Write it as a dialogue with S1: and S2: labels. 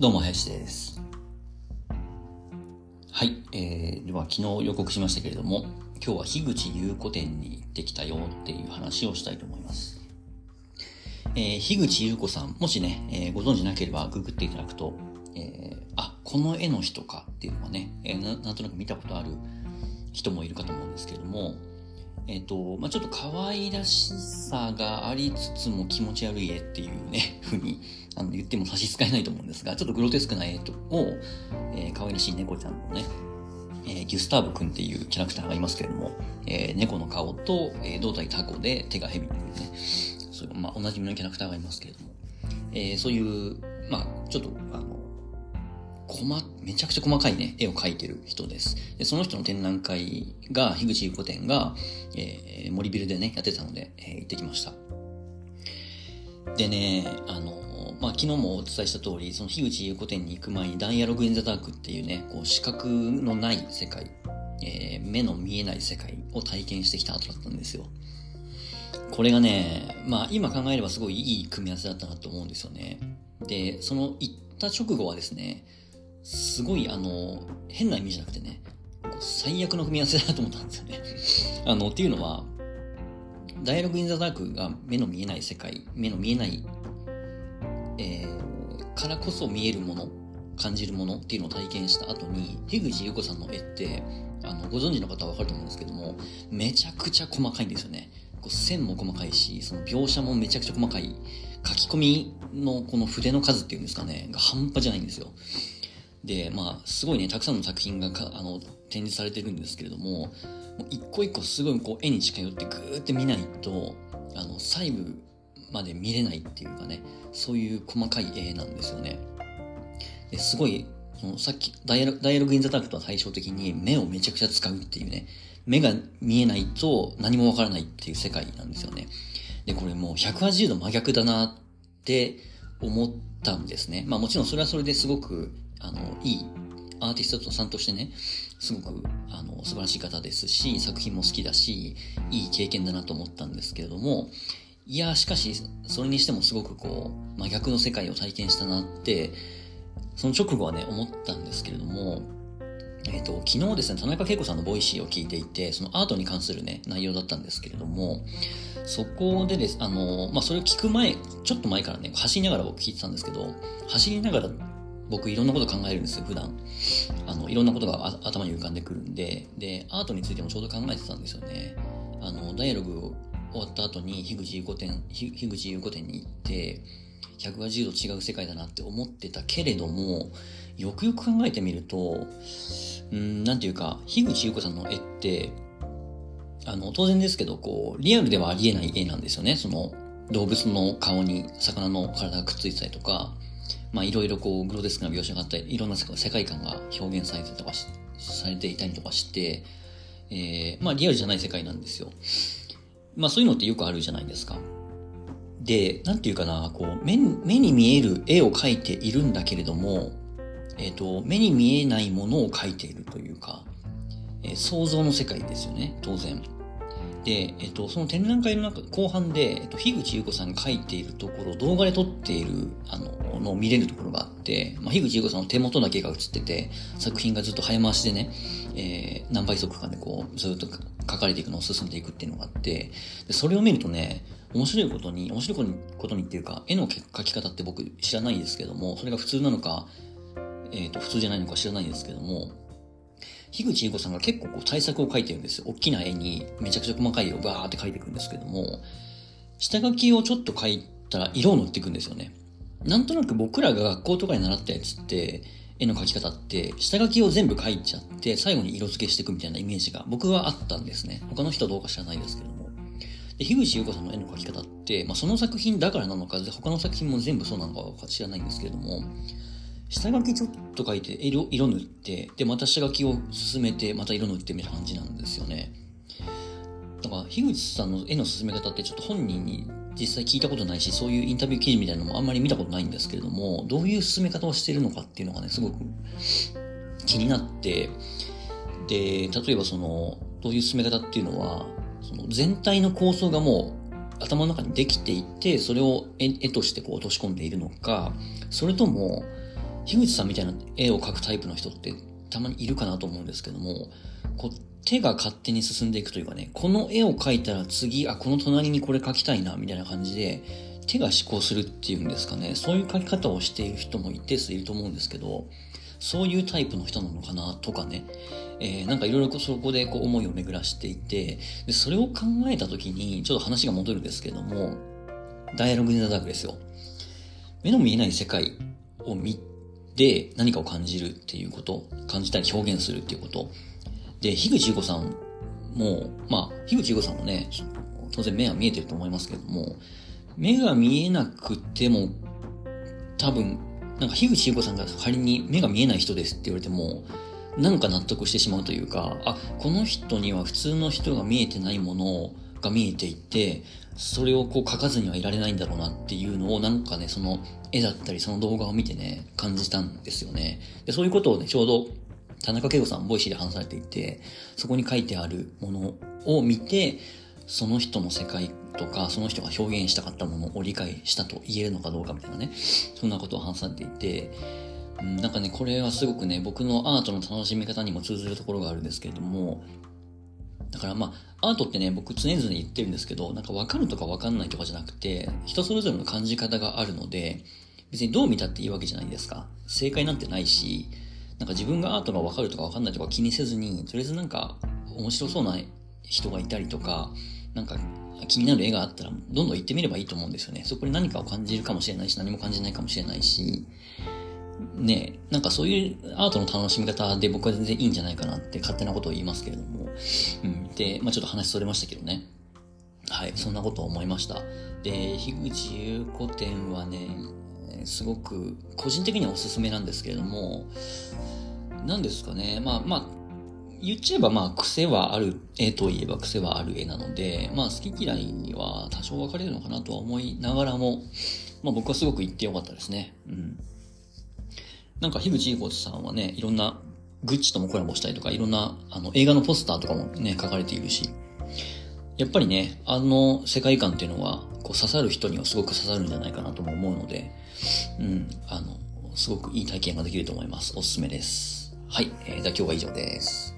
S1: どうも、林です。はい、えー、では昨日予告しましたけれども、今日は樋口優子店に行ってきたよっていう話をしたいと思います。えー、樋口優子さん、もしね、えー、ご存知なければググっていただくと、えー、あ、この絵の人かっていうのがね、えー、なんとなく見たことある人もいるかと思うんですけれども、えっ、ー、と、まあ、ちょっと可愛らしさがありつつも気持ち悪い絵っていうね、ふうにあの言っても差し支えないと思うんですが、ちょっとグロテスクな絵を、えー、可愛らしい猫ちゃんのね、えー、ギュスターブ君っていうキャラクターがいますけれども、えー、猫の顔と、えー、胴体タコで手が蛇っていうね、そういう、まあ、おなじみのキャラクターがいますけれども、えー、そういう、まあ、ちょっと、あ、細、めちゃくちゃ細かいね、絵を描いてる人です。で、その人の展覧会が、樋口優子展が、えー、森ビルでね、やってたので、えー、行ってきました。でね、あの、まあ、昨日もお伝えした通り、その樋口優子展に行く前に、ダイアログ・イン・ザ・ダークっていうね、こう、視覚のない世界、えー、目の見えない世界を体験してきた後だったんですよ。これがね、まあ、今考えればすごいいい組み合わせだったなと思うんですよね。で、その行った直後はですね、すごい、あの、変な意味じゃなくてね、最悪の組み合わせだなと思ったんですよね。あの、っていうのは、ダイアログ・イン・ザ・ダークが目の見えない世界、目の見えない、えー、からこそ見えるもの、感じるものっていうのを体験した後に、樋口優子さんの絵って、あの、ご存知の方はわかると思うんですけども、めちゃくちゃ細かいんですよね。こう線も細かいし、その描写もめちゃくちゃ細かい。書き込みのこの筆の数っていうんですかね、が半端じゃないんですよ。で、まあ、すごいね、たくさんの作品があの展示されてるんですけれども、もう一個一個すごいこう絵に近寄ってグーって見ないと、あの、細部まで見れないっていうかね、そういう細かい絵なんですよね。ですごい、そのさっきダイアロ、ダイアログインザタクとは対照的に目をめちゃくちゃ使うっていうね、目が見えないと何もわからないっていう世界なんですよね。で、これもう180度真逆だなって思ったんですね。まあもちろんそれはそれですごくあの、いいアーティストさんとしてね、すごく、あの、素晴らしい方ですし、作品も好きだし、いい経験だなと思ったんですけれども、いや、しかし、それにしてもすごくこう、真逆の世界を体験したなって、その直後はね、思ったんですけれども、えっ、ー、と、昨日ですね、田中恵子さんのボイシーを聞いていて、そのアートに関するね、内容だったんですけれども、そこでです、あの、まあ、それを聞く前、ちょっと前からね、走りながら僕聞いてたんですけど、走りながら僕いろんなこと考えるんですよ、普段。あの、いろんなことが頭に浮かんでくるんで、で、アートについてもちょうど考えてたんですよね。あの、ダイアログ終わった後に、樋口優子店、樋口優子店に行って、180度違う世界だなって思ってたけれども、よくよく考えてみると、うん、なんていうか、樋口優子さんの絵って、あの、当然ですけど、こう、リアルではありえない絵なんですよね。その、動物の顔に魚の体がくっついてたりとか、まあいろいろこうグロテスクな描写があったり、いろんな世界観が表現されてとかされていたりとかして、えー、まあリアルじゃない世界なんですよ。まあそういうのってよくあるじゃないですか。で、なんていうかな、こう、目に見える絵を描いているんだけれども、えっ、ー、と、目に見えないものを描いているというか、えー、想像の世界ですよね、当然。で、えっと、その展覧会の中、後半で、えっと、樋口優子さんが書いているところ、動画で撮っている、あの、のを見れるところがあって、まあ、樋口優子さんの手元だけが映ってて、作品がずっと早回しでね、えー、何倍速かでこう、ずっと書かれていくのを進んでいくっていうのがあって、でそれを見るとね、面白いことに、面白いことにっていうか、絵の描き方って僕知らないですけども、それが普通なのか、えっ、ー、と、普通じゃないのか知らないですけども、樋口優子さんが結構こう対策を描いてるんですよ。大きな絵にめちゃくちゃ細かい絵をバーって描いていくんですけども、下書きをちょっと描いたら色を塗っていくんですよね。なんとなく僕らが学校とかに習ったやつって、絵の描き方って、下書きを全部描いちゃって、最後に色付けしていくみたいなイメージが僕はあったんですね。他の人どうか知らないですけども。で、樋口優子さんの絵の描き方って、まあ、その作品だからなのか、他の作品も全部そうなのかは知らないんですけれども、下書きちょっと書いて色色塗って、で、また下書きを進めて、また色塗ってみたいな感じなんですよね。だから、樋口さんの絵の進め方ってちょっと本人に実際聞いたことないし、そういうインタビュー記事みたいなのもあんまり見たことないんですけれども、どういう進め方をしてるのかっていうのがね、すごく気になって、で、例えばその、どういう進め方っていうのは、その全体の構想がもう頭の中にできていて、それを絵としてこう落とし込んでいるのか、それとも、樋口さんみたいな絵を描くタイプの人ってたまにいるかなと思うんですけども、こう手が勝手に進んでいくというかね、この絵を描いたら次、あ、この隣にこれ描きたいな、みたいな感じで、手が思考するっていうんですかね、そういう描き方をしている人も一定数いると思うんですけど、そういうタイプの人なのかなとかね、えー、なんかいろいろそこでこう思いを巡らしていて、で、それを考えたときに、ちょっと話が戻るんですけども、ダイアログ・イン・ザ・ダークですよ。目の見えない世界を見て何かを感じるっていうこと、感じたり表現するっていうこと。で、樋口優子さんも、まあ、樋口優子さんもね、当然目は見えてると思いますけども、目が見えなくても、多分、なんか樋口優子さんが仮に目が見えない人ですって言われても、なんか納得してしまうというか、あ、この人には普通の人が見えてないものが見えていて、それをこう書かずにはいられないんだろうなっていうのをなんかね、その絵だったりその動画を見てね、感じたんですよね。でそういうことをね、ちょうど田中圭吾さん、ボイシーで話されていて、そこに書いてあるものを見て、その人の世界とか、その人が表現したかったものを理解したと言えるのかどうかみたいなね、そんなことを話されていて、うん、なんかね、これはすごくね、僕のアートの楽しみ方にも通ずるところがあるんですけれども、だからまあ、アートってね、僕常々言ってるんですけど、なんか分かるとか分かんないとかじゃなくて、人それぞれの感じ方があるので、別にどう見たっていいわけじゃないですか。正解なんてないし、なんか自分がアートが分かるとか分かんないとか気にせずに、とりあえずなんか面白そうな人がいたりとか、なんか気になる絵があったら、どんどん行ってみればいいと思うんですよね。そこに何かを感じるかもしれないし、何も感じないかもしれないし、ね、なんかそういうアートの楽しみ方で僕は全然いいんじゃないかなって勝手なことを言いますけれども。うん。で、まあちょっと話それましたけどね。はい、そんなことを思いました。で、樋口優子展はね、すごく個人的にはおすすめなんですけれども、何ですかね、まあまあ、言っちゃえばまあ癖はある絵といえば癖はある絵なので、まあ好き嫌いには多少分かれるのかなとは思いながらも、まあ僕はすごく言ってよかったですね。うん。なんか、樋口優子さんはね、いろんな、グッチともコラボしたりとか、いろんな、あの、映画のポスターとかもね、書かれているし、やっぱりね、あの世界観っていうのは、こう刺さる人にはすごく刺さるんじゃないかなとも思うので、うん、あの、すごくいい体験ができると思います。おすすめです。はい、えー、じゃあ今日は以上です。